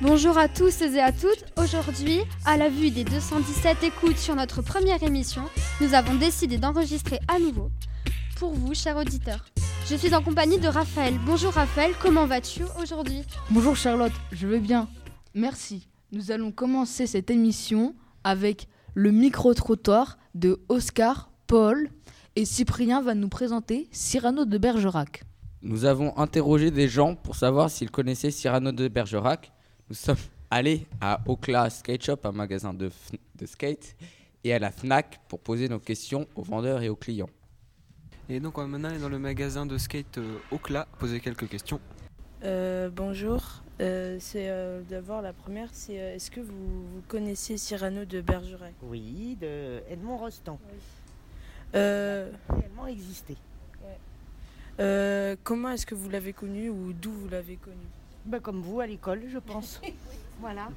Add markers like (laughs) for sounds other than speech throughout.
Bonjour à tous et à toutes. Aujourd'hui, à la vue des 217 écoutes sur notre première émission, nous avons décidé d'enregistrer à nouveau. Pour vous, chers auditeurs. Je suis en compagnie de Raphaël. Bonjour Raphaël, comment vas-tu aujourd'hui? Bonjour Charlotte, je vais bien. Merci. Nous allons commencer cette émission avec le micro-trottoir de Oscar, Paul et Cyprien va nous présenter Cyrano de Bergerac. Nous avons interrogé des gens pour savoir s'ils connaissaient Cyrano de Bergerac. Nous sommes allés à Ocla Skate Shop, un magasin de, de skate, et à la FNAC pour poser nos questions aux vendeurs et aux clients. Et donc on va maintenant aller dans le magasin de skate euh, Ocla poser quelques questions. Euh, bonjour, euh, c'est euh, d'abord la première, c'est euh, est-ce que vous, vous connaissez Cyrano de Bergerac? Oui, de Edmond Rostand. Euh, Réellement existé. euh, Comment est-ce que vous l'avez connu ou d'où vous l'avez connu? Bah, comme vous à l'école, je pense. (laughs) voilà.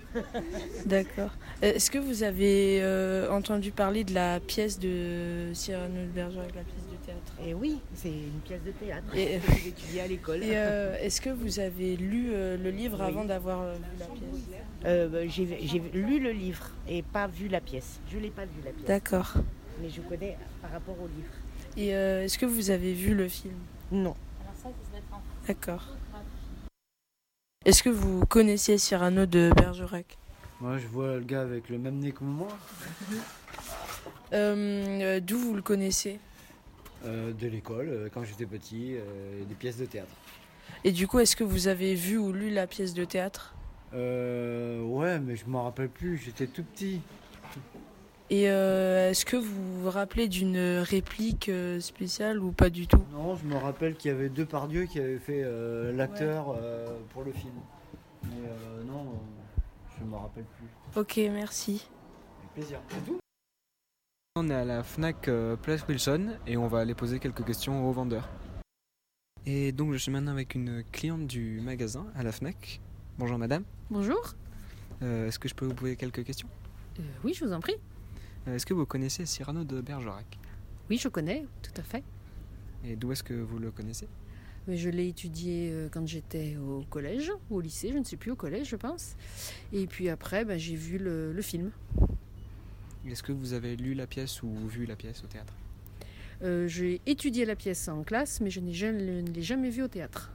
D'accord. Euh, Est-ce que vous avez euh, entendu parler de la pièce de Cyrano de Bergerac, la pièce de théâtre? Et oui, c'est une pièce de théâtre Et- (laughs) que j'ai étudiée à l'école. Et euh, est-ce que vous avez lu euh, le livre Oui. avant d'avoir euh, vu la pièce? Euh, bah, j'ai lu le livre et pas vu la pièce. Je l'ai pas vu la pièce, D'accord. mais je connais par rapport au livre. Et euh, est-ce que vous avez vu le film? Non. D'accord. Est-ce que vous connaissiez Cyrano de Bergerac? Moi, je vois le gars avec le même nez que moi, Euh, euh, D'où vous le connaissez? Euh, de l'école, euh, quand j'étais petit, des pièces de théâtre. Et du coup, est-ce que vous avez vu ou lu la pièce de théâtre? Euh, ouais, mais je m'en rappelle plus, j'étais tout petit. Et euh, est-ce que vous vous rappelez d'une réplique euh, spéciale ou pas du tout? Non, je me rappelle qu'il y avait deux pardieux qui avaient fait euh, l'acteur euh, pour le film. Mais euh, non, je me rappelle plus. Ok, merci. Avec plaisir. C'est tout? On est à la Fnac Place Wilson et on va aller poser quelques questions aux vendeurs. Et donc je suis maintenant avec une cliente du magasin à la Fnac. Bonjour madame, Bonjour. Euh, est-ce que je peux vous poser quelques questions? Euh, oui, je vous en prie. Euh, Est-ce que vous connaissez Cyrano de Bergerac? Oui, je connais, tout à fait. Et d'où est-ce que vous le connaissez? Mais Je l'ai étudié euh, quand j'étais au collège ou au lycée, je ne sais plus, au collège, je pense. Et puis après, bah, j'ai vu le, le film. Est-ce que vous avez lu la pièce ou vu la pièce au théâtre? Euh, j'ai étudié la pièce en classe, mais je n'ai jamais- ne l'ai jamais vue au théâtre.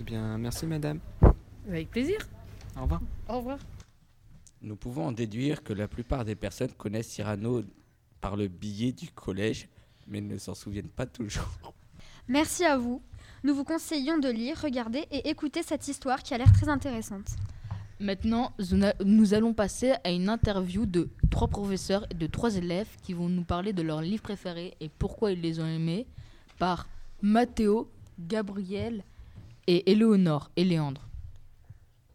Eh bien merci madame. Avec plaisir. Au revoir. Au revoir. Nous pouvons en déduire que la plupart des personnes connaissent Cyrano par le billet du collège, mais ne s'en souviennent pas toujours. Merci à vous. Nous vous conseillons de lire, regarder et écouter cette histoire qui a l'air très intéressante. Maintenant, nous allons passer à une interview de trois professeurs et de trois élèves qui vont nous parler de leurs livres préférés et pourquoi ils les ont aimés par Mathéo, Gabriel et Éléonore et Léandre.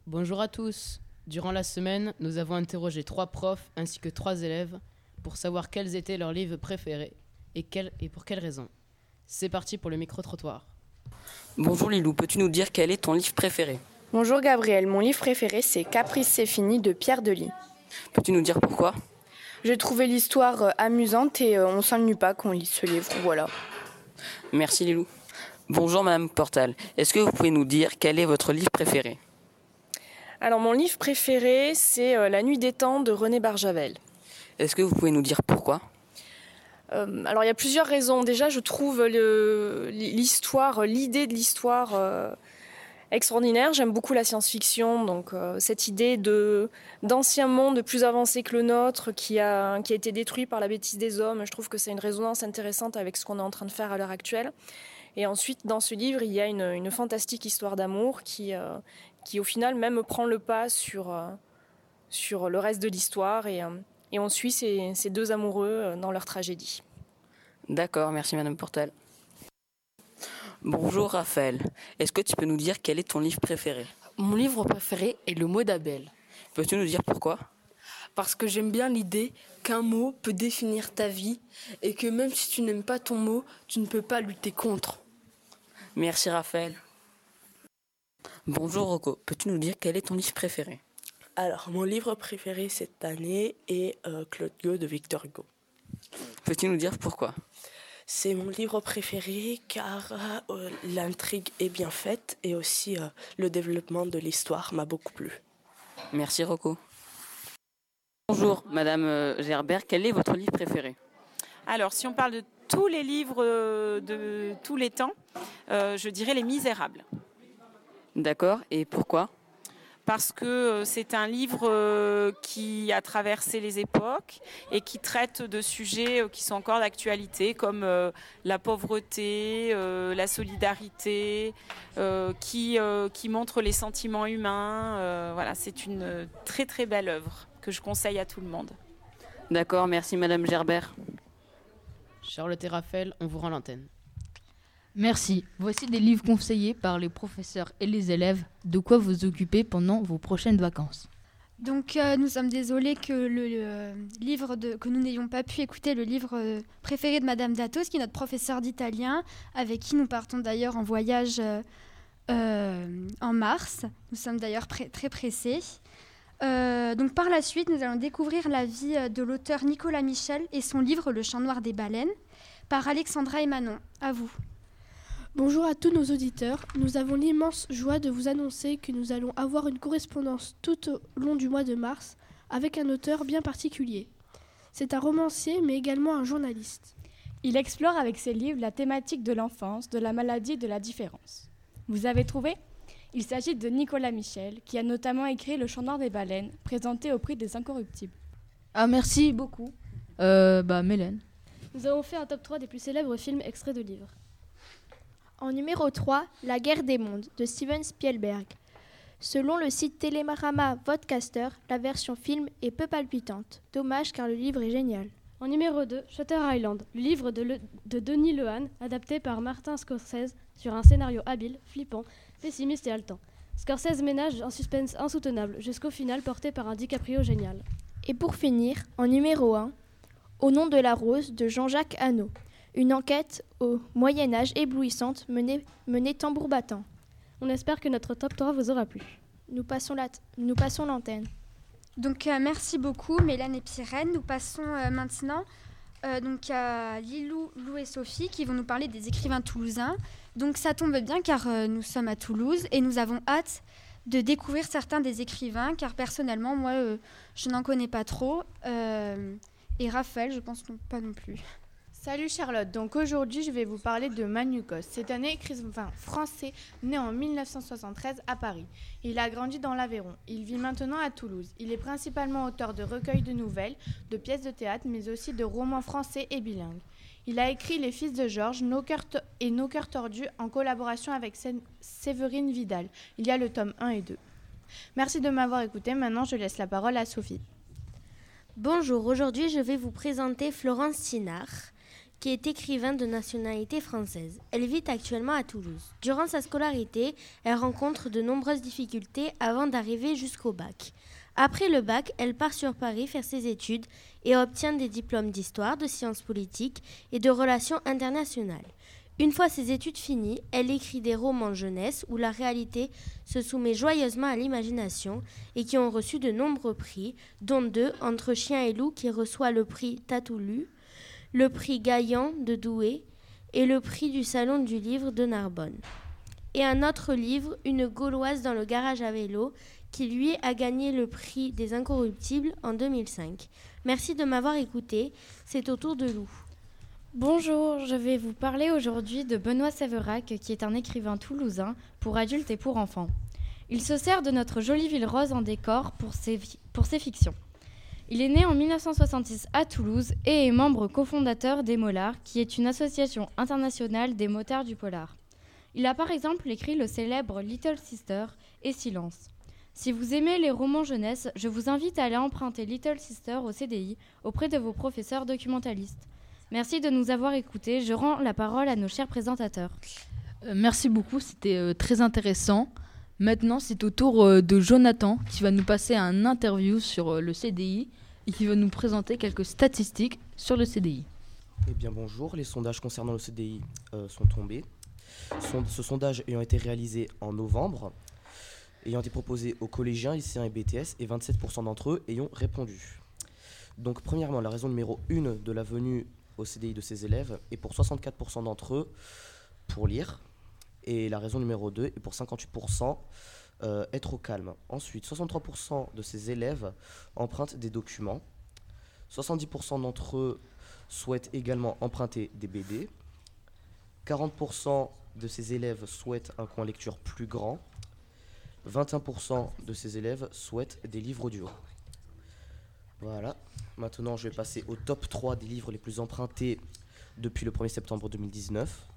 Bonjour à tous. Durant la semaine, nous avons interrogé trois profs ainsi que trois élèves pour savoir quels étaient leurs livres préférés et, quel- et pour quelles raisons. C'est parti pour le micro-trottoir. Bonjour Lilou, peux-tu nous dire quel est ton livre préféré? Bonjour Gabriel, mon livre préféré c'est Caprice c'est fini de Pierre Delis. Peux-tu nous dire pourquoi? J'ai trouvé l'histoire euh, amusante et euh, on s'ennuie pas quand on lit ce livre, voilà. Merci Lilou. Bonjour Madame Portal, est-ce que vous pouvez nous dire quel est votre livre préféré? Alors mon livre préféré c'est euh, La nuit des temps de René Barjavel. Est-ce que vous pouvez nous dire pourquoi? Euh, alors il y a plusieurs raisons. Déjà je trouve l'histoire, l'idée de l'histoire euh, extraordinaire. J'aime beaucoup la science-fiction, donc euh, cette idée de d'ancien monde plus avancé que le nôtre, qui a qui a été détruit par la bêtise des hommes. Je trouve que c'est une résonance intéressante avec ce qu'on est en train de faire à l'heure actuelle. Et ensuite, dans ce livre, il y a une, une fantastique histoire d'amour qui euh, qui au final même prend le pas sur euh, sur le reste de l'histoire et euh, et on suit ces, ces deux amoureux euh, dans leur tragédie. D'accord, merci Madame Portal. Bonjour Raphaël, est-ce que tu peux nous dire quel est ton livre préféré? Mon livre préféré est Le mot d'Abel. Peux-tu nous dire pourquoi? Parce que j'aime bien l'idée qu'un mot peut définir ta vie et que même si tu n'aimes pas ton mot, tu ne peux pas lutter contre. Merci Raphaël. Bonjour Rocco, peux-tu nous dire quel est ton livre préféré? Alors, mon livre préféré cette année est euh, Claude Gueux de Victor Hugo. Peux-tu nous dire pourquoi? C'est mon livre préféré car euh, l'intrigue est bien faite et aussi euh, le développement de l'histoire m'a beaucoup plu. Merci Rocco. Bonjour Madame Gerbert, quel est votre livre préféré? Alors, si on parle de tous les livres de tous les temps, euh, je dirais Les Misérables. D'accord, et pourquoi? Parce que euh, c'est un livre euh, qui a traversé les époques et qui traite de sujets euh, qui sont encore d'actualité, comme la pauvreté, la solidarité, qui, qui montre les sentiments humains. Voilà, c'est une très très belle œuvre que je conseille à tout le monde. D'accord, merci Madame Gerbert. Charlotte et Raphaël, on vous rend l'antenne. Merci. Voici des livres conseillés par les professeurs et les élèves de quoi vous occuper pendant vos prochaines vacances. Donc euh, nous sommes désolés que le, le livre que nous n'ayons pas pu écouter le livre euh, préféré de Madame Datos, qui est notre professeur d'italien, avec qui nous partons d'ailleurs en voyage euh, euh, en mars. Nous sommes d'ailleurs très pressés. Euh, donc par la suite, nous allons découvrir la vie euh, de l'auteur Nicolas Michel et son livre Le Chant noir des baleines par Alexandra et Manon. À vous. Bonjour à tous nos auditeurs. Nous avons l'immense joie de vous annoncer que nous allons avoir une correspondance tout au long du mois de mars avec un auteur bien particulier. C'est un romancier mais également un journaliste. Il explore avec ses livres la thématique de l'enfance, de la maladie et de la différence. Vous avez trouvé? Il s'agit de Nicolas Michel, qui a notamment écrit Le Chant noir des baleines, présenté au prix des Incorruptibles. Ah, merci beaucoup. Euh, bah, Mélène. Nous avons fait un top 3 des plus célèbres films extraits de livres. En numéro 3, La guerre des mondes de Steven Spielberg. Selon le site Télémarama Vodcaster, la version film est peu palpitante. Dommage car le livre est génial. En numéro 2, Shutter Island, le livre de, Le- de Denis Lehan, adapté par Martin Scorsese sur un scénario habile, flippant, pessimiste et haletant. Scorsese ménage un suspense insoutenable jusqu'au final porté par un DiCaprio génial. Et pour finir, en numéro 1, Au nom de la rose de Jean-Jacques Hannot. Une enquête au Moyen Âge éblouissante menée, menée tambour battant. On espère que notre top 3 vous aura plu. Nous passons la- nous passons l'antenne. Donc euh, merci beaucoup Mélène et Pyrène. Nous passons euh, maintenant euh, donc à Lilou, Lou et Sophie qui vont nous parler des écrivains toulousains. Donc ça tombe bien car euh, nous sommes à Toulouse et nous avons hâte de découvrir certains des écrivains car personnellement moi euh, je n'en connais pas trop Euh, et Raphaël je pense non, pas non plus. Salut Charlotte, donc aujourd'hui je vais vous parler de Manu Kos. C'est un écrivain français né en 1973 à Paris. Il a grandi dans l'Aveyron. Il vit maintenant à Toulouse. Il est principalement auteur de recueils de nouvelles, de pièces de théâtre, mais aussi de romans français et bilingues. Il a écrit Les Fils de Georges et Nos cœurs tordus en collaboration avec Sé- Séverine Vidal. Il y a le tome 1 et 2. Merci de m'avoir écouté. Maintenant, je laisse la parole à Sophie. Bonjour, aujourd'hui je vais vous présenter Florence Sinard, qui est écrivain de nationalité française. Elle vit actuellement à Toulouse. Durant sa scolarité, elle rencontre de nombreuses difficultés avant d'arriver jusqu'au bac. Après le bac, elle part sur Paris faire ses études et obtient des diplômes d'histoire, de sciences politiques et de relations internationales. Une fois ses études finies, elle écrit des romans jeunesse où la réalité se soumet joyeusement à l'imagination et qui ont reçu de nombreux prix, dont deux Entre chien et loup qui reçoit le prix Tatoulu, le prix Gaillan de Douai et le prix du Salon du Livre de Narbonne. Et un autre livre, Une Gauloise dans le garage à vélo, qui lui a gagné le prix des Incorruptibles en 2005. Merci de m'avoir écouté, c'est au tour de Lou. Bonjour, je vais vous parler aujourd'hui de Benoît Séverac, qui est un écrivain toulousain pour adultes et pour enfants. Il se sert de notre jolie ville rose en décor pour ses, fi- pour ses fictions. Il est né en 1966 à Toulouse et est membre cofondateur des Molars, qui est une association internationale des motards du polar. Il a par exemple écrit le célèbre Little Sister et Silence. Si vous aimez les romans jeunesse, je vous invite à aller emprunter Little Sister au CDI auprès de vos professeurs documentalistes. Merci de nous avoir écoutés. Je rends la parole à nos chers présentateurs. Euh, merci beaucoup, c'était euh, très intéressant. Maintenant, c'est au tour euh, de Jonathan qui va nous passer un interview sur le CDI qui va nous présenter quelques statistiques sur le CDI. Eh bien bonjour, les sondages concernant le CDI euh, sont tombés. Ce sondage ayant été réalisé en novembre, ayant été proposé aux collégiens, lycéens et BTS, et 27% d'entre eux ayant répondu. Donc premièrement, la raison numéro 1 de la venue au CDI de ses élèves et pour 64% d'entre eux pour lire. Et la raison numéro 2 est pour 58% euh, être au calme. Ensuite, 63% de ces élèves empruntent des documents. 70% d'entre eux souhaitent également emprunter des BD. 40% de ces élèves souhaitent un coin lecture plus grand. 21% de ces élèves souhaitent des livres audio. Voilà. Maintenant, je vais passer au top 3 des livres les plus empruntés depuis le 1er septembre 2019.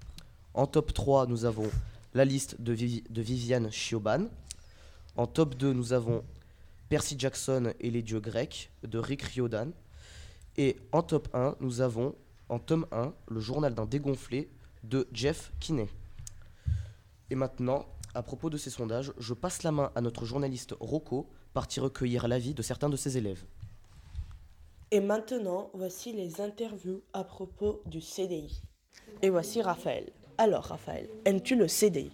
En top 3, nous avons la liste de, de Viviane Chioban. En top 2, nous avons Percy Jackson et les dieux grecs de Rick Riordan. Et en top 1, nous avons en tome 1 le journal d'un dégonflé de Jeff Kinney. Et maintenant, à propos de ces sondages, je passe la main à notre journaliste Rocco, parti recueillir l'avis de certains de ses élèves. Et maintenant, voici les interviews à propos du CDI. Et voici Raphaël. Alors, Raphaël, aimes-tu le CDI.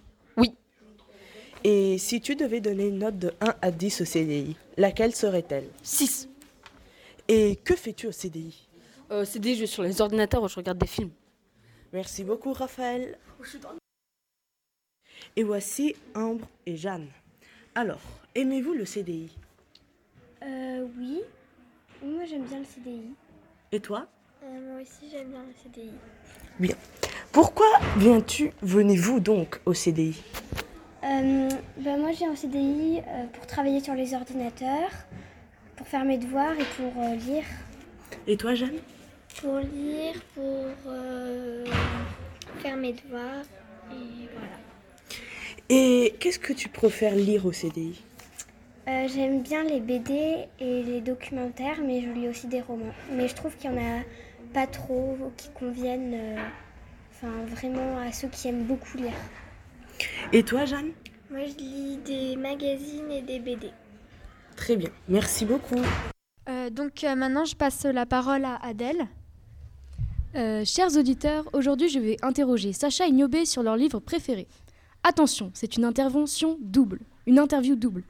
Et si tu devais donner une note de 1 à 10 au CDI, laquelle serait-elle? 6. Et que fais-tu au CDI Euh, CDI, je vais sur les ordinateurs où je regarde des films. Merci beaucoup, Raphaël. Et voici Ambre et Jeanne. Alors, aimez-vous le CDI Euh, oui. Moi, j'aime bien le CDI. Et toi? Euh, moi aussi, j'aime bien le CDI. Bien. Pourquoi viens-tu, venez-vous donc au CDI Euh, bah, moi, j'ai un CDI euh, pour travailler sur les ordinateurs, pour faire mes devoirs et pour euh, lire. Et toi, Jeanne? Pour lire, pour faire mes devoirs. Et voilà. Et qu'est-ce que tu préfères lire au CDI Euh, j'aime bien les BD et les documentaires, mais je lis aussi des romans. Mais je trouve qu'il n'y en a pas trop qui conviennent euh, enfin, vraiment à ceux qui aiment beaucoup lire. Et toi, Jeanne? Moi, je lis des magazines et des BD. Très bien. Merci beaucoup. Euh, donc euh, maintenant, je passe la parole à Adèle. Euh, chers auditeurs, aujourd'hui je vais interroger Sacha et Niobé sur leur livre préféré. Attention, c'est une intervention double, une interview double.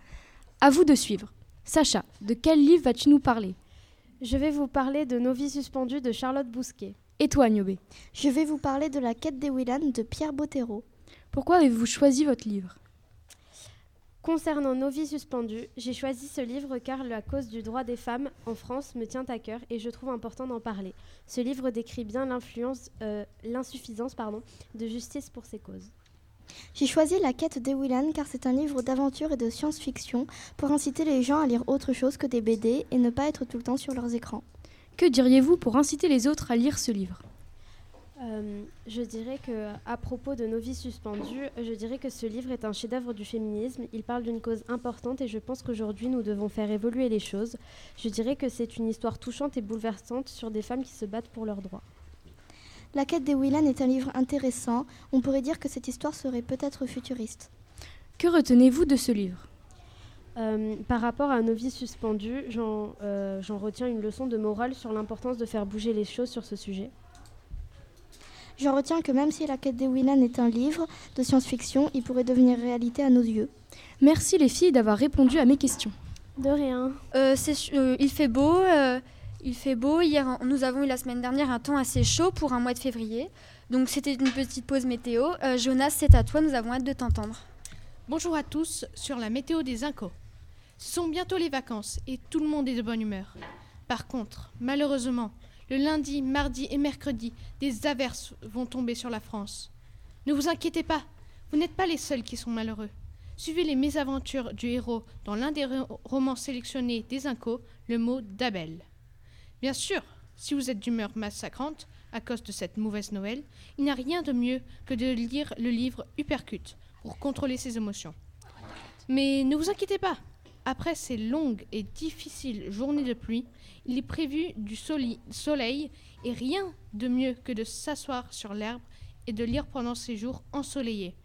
À vous de suivre. Sacha, de quel livre vas-tu nous parler? Je vais vous parler de Nos vies suspendues de Charlotte Bousquet. Et toi, Niobé? Je vais vous parler de La quête des Willan de Pierre Bottero. Pourquoi avez-vous choisi votre livre Concernant Nos vies suspendues, j'ai choisi ce livre car la cause du droit des femmes en France me tient à cœur et je trouve important d'en parler. Ce livre décrit bien l'influence, euh, l'insuffisance pardon, de justice pour ces causes. J'ai choisi La quête des Willan car c'est un livre d'aventure et de science-fiction pour inciter les gens à lire autre chose que des BD et ne pas être tout le temps sur leurs écrans. Que diriez-vous pour inciter les autres à lire ce livre? Euh, je dirais que, à propos de Nos vies suspendues, je dirais que ce livre est un chef-d'œuvre du féminisme. Il parle d'une cause importante et je pense qu'aujourd'hui nous devons faire évoluer les choses. Je dirais que c'est une histoire touchante et bouleversante sur des femmes qui se battent pour leurs droits. La quête des Willan est un livre intéressant. On pourrait dire que cette histoire serait peut-être futuriste. Que retenez-vous de ce livre? Euh, par rapport à nos vies suspendues, j'en euh, j'en retiens une leçon de morale sur l'importance de faire bouger les choses sur ce sujet. J'en retiens que même si La quête des Willan est un livre de science-fiction, il pourrait devenir réalité à nos yeux. Merci les filles d'avoir répondu à mes questions. De rien. Euh, euh, il fait beau. euh, il fait beau. Hier, nous avons eu la semaine dernière un temps assez chaud pour un mois de février. Donc c'était une petite pause météo. Euh, Jonas, c'est à toi. Nous avons hâte de t'entendre. Bonjour à tous sur la météo des Incos. Ce sont bientôt les vacances et tout le monde est de bonne humeur. Par contre, malheureusement, le lundi, mardi et mercredi, des averses vont tomber sur la France. Ne vous inquiétez pas, vous n'êtes pas les seuls qui sont malheureux. Suivez les mésaventures du héros dans l'un des ro- romans sélectionnés des Incos, le mot d'Abel. Bien sûr, si vous êtes d'humeur massacrante à cause de cette mauvaise Noël, il n'y a rien de mieux que de lire le livre Uppercut pour contrôler ses émotions. Mais ne vous inquiétez pas, après ces longues et difficiles journées de pluie, il est prévu du soleil et rien de mieux que de s'asseoir sur l'herbe et de lire pendant ces jours ensoleillés.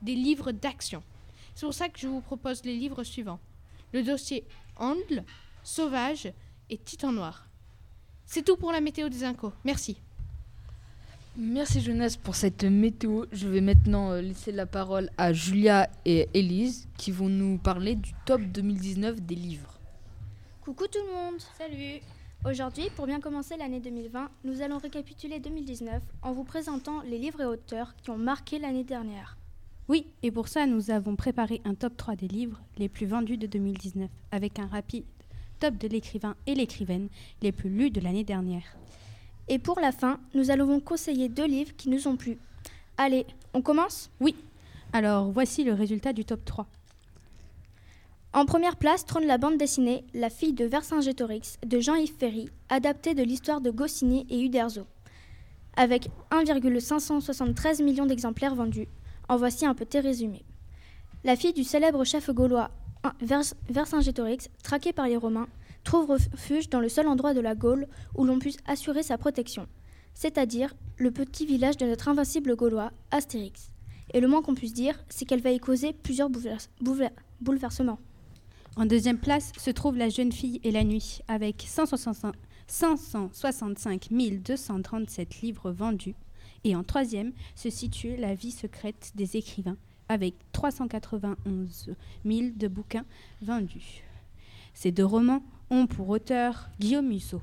Des livres d'action. C'est pour ça que je vous propose les livres suivants. Le dossier Andle, Sauvage et Titan Noir. C'est tout pour la météo des Incos. Merci. Merci Jonas pour cette météo. Je vais maintenant euh, laisser la parole à Julia et Elise qui vont nous parler du top 2019 des livres. Coucou tout le monde Salut Aujourd'hui, pour bien commencer l'année 2020, nous allons récapituler 2019 en vous présentant les livres et auteurs qui ont marqué l'année dernière. Oui, et pour ça, nous avons préparé un top 3 des livres les plus vendus de 2019, avec un rapide top de l'écrivain et l'écrivaine les plus lus de l'année dernière. Et pour la fin, nous allons vous conseiller deux livres qui nous ont plu. Allez, on commence? Oui. Alors, voici le résultat du top 3. En première place trône la bande dessinée La fille de Vercingétorix de Jean-Yves Ferry, adaptée de l'histoire de Goscinny et Uderzo. Avec 1,573 millions d'exemplaires vendus, en voici un petit résumé. La fille du célèbre chef gaulois Vercingétorix, traqué par les Romains, trouve refuge dans le seul endroit de la Gaule où l'on puisse assurer sa protection, c'est-à-dire le petit village de notre invincible Gaulois, Astérix. Et le moins qu'on puisse dire, c'est qu'elle va y causer plusieurs bouleversements. En deuxième place se trouve La jeune fille et la nuit, avec 165, 565 237 livres vendus. Et en troisième se situe La vie secrète des écrivains, avec 391 000 de bouquins vendus. Ces deux romans ont pour auteur Guillaume Musso.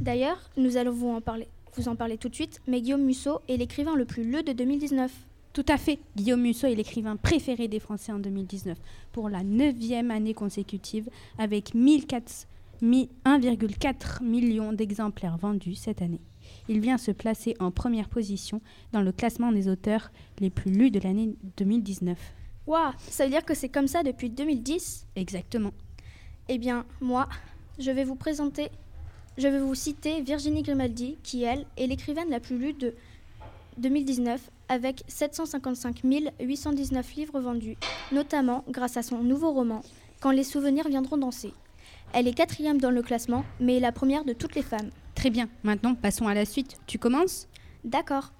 D'ailleurs, nous allons vous en parler, vous en parler tout de suite, mais Guillaume Musso est l'écrivain le plus lu de 2019. Tout à fait. Guillaume Musso est l'écrivain préféré des Français en 2019 pour la neuvième année consécutive avec 1,4 million d'exemplaires vendus cette année. Il vient se placer en première position dans le classement des auteurs les plus lus de l'année 2019. Waouh, ça veut dire que c'est comme ça depuis 2010 Exactement. Eh bien, moi, je vais vous présenter, je vais vous citer Virginie Grimaldi, qui, elle, est l'écrivaine la plus lue de 2019 avec 755 819 livres vendus, notamment grâce à son nouveau roman Quand les souvenirs viendront danser. Elle est quatrième dans le classement, mais est la première de toutes les femmes. Très bien, maintenant passons à la suite. Tu commences? D'accord.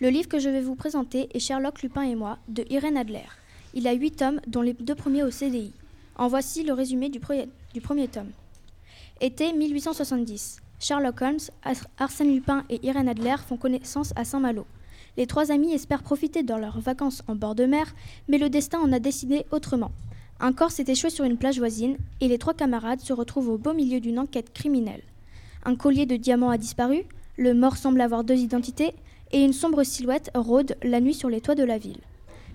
Le livre que je vais vous présenter est Sherlock Lupin et moi de Irène Adler. Il a huit tomes, dont les deux premiers au CDI. En voici le résumé du, du premier tome. Été 1870. Sherlock Holmes, Arsène Lupin et Irène Adler font connaissance à Saint-Malo. Les trois amis espèrent profiter de leurs vacances en bord de mer, mais le destin en a décidé autrement. Un corps s'est échoué sur une plage voisine et les trois camarades se retrouvent au beau milieu d'une enquête criminelle. Un collier de diamants a disparu, le mort semble avoir deux identités et une sombre silhouette rôde la nuit sur les toits de la ville.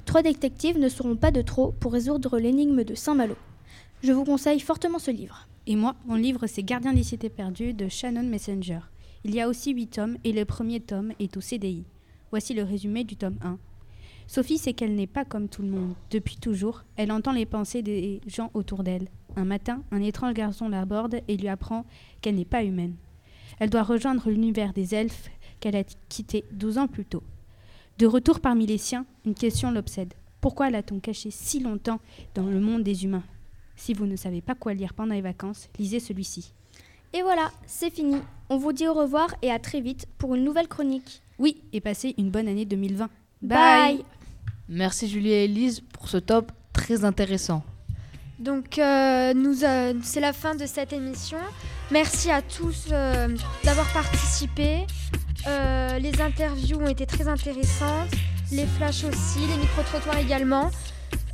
Trois détectives ne seront pas de trop pour résoudre l'énigme de Saint-Malo. Je vous conseille fortement ce livre. Et moi, mon livre, c'est Gardien des cités perdues de Shannon Messenger. Il y a aussi huit tomes et le premier tome est au CDI. Voici le résumé du tome 1. Sophie sait qu'elle n'est pas comme tout le monde. Depuis toujours, elle entend les pensées des gens autour d'elle. Un matin, un étrange garçon l'aborde et lui apprend qu'elle n'est pas humaine. Elle doit rejoindre l'univers des elfes qu'elle a quitté 12 ans plus tôt. De retour parmi les siens, une question l'obsède. Pourquoi l'a-t-on caché si longtemps dans le monde des humains? Si vous ne savez pas quoi lire pendant les vacances, lisez celui-ci. Et voilà, c'est fini. On vous dit au revoir et à très vite pour une nouvelle chronique. Oui, et passez une bonne année 2020. Bye, Merci Julie et Elise pour ce top très intéressant. Donc, euh, nous, euh, c'est la fin de cette émission. Merci à tous euh, d'avoir participé. Euh, les interviews ont été très intéressantes, les flashs aussi, les micro-trottoirs également.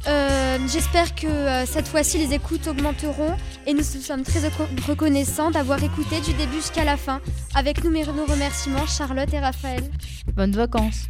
Euh, J'espère que euh, cette fois-ci les écoutes augmenteront et nous sommes très reconnaissants d'avoir écouté du début jusqu'à la fin. Avec nous, nos remerciements, Charlotte et Raphaël. Bonnes vacances.